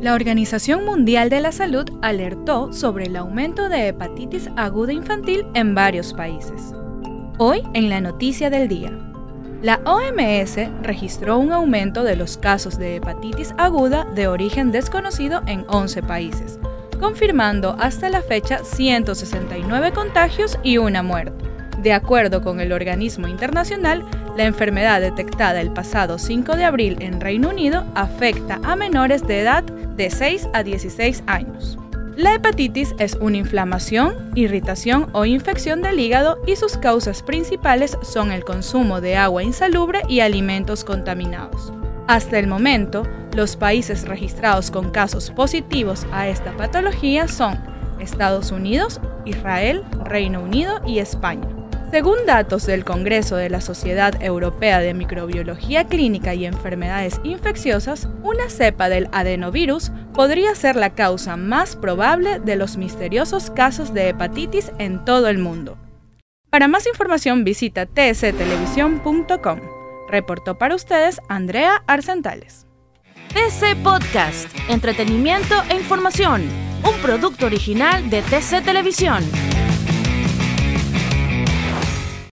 La Organización Mundial de la Salud alertó sobre el aumento de hepatitis aguda infantil en varios países. Hoy en la noticia del día. La OMS registró un aumento de los casos de hepatitis aguda de origen desconocido en 11 países, confirmando hasta la fecha 169 contagios y una muerte. De acuerdo con el organismo internacional, la enfermedad detectada el pasado 5 de abril en Reino Unido afecta a menores de edad de 6 a 16 años. La hepatitis es una inflamación, irritación o infección del hígado y sus causas principales son el consumo de agua insalubre y alimentos contaminados. Hasta el momento, los países registrados con casos positivos a esta patología son Estados Unidos, Israel, Reino Unido y España. Según datos del Congreso de la Sociedad Europea de Microbiología Clínica y Enfermedades Infecciosas, una cepa del adenovirus podría ser la causa más probable de los misteriosos casos de hepatitis en todo el mundo. Para más información visita tstelevisión.com. Reportó para ustedes Andrea Arcentales. TC Podcast, entretenimiento e información, un producto original de TC Televisión.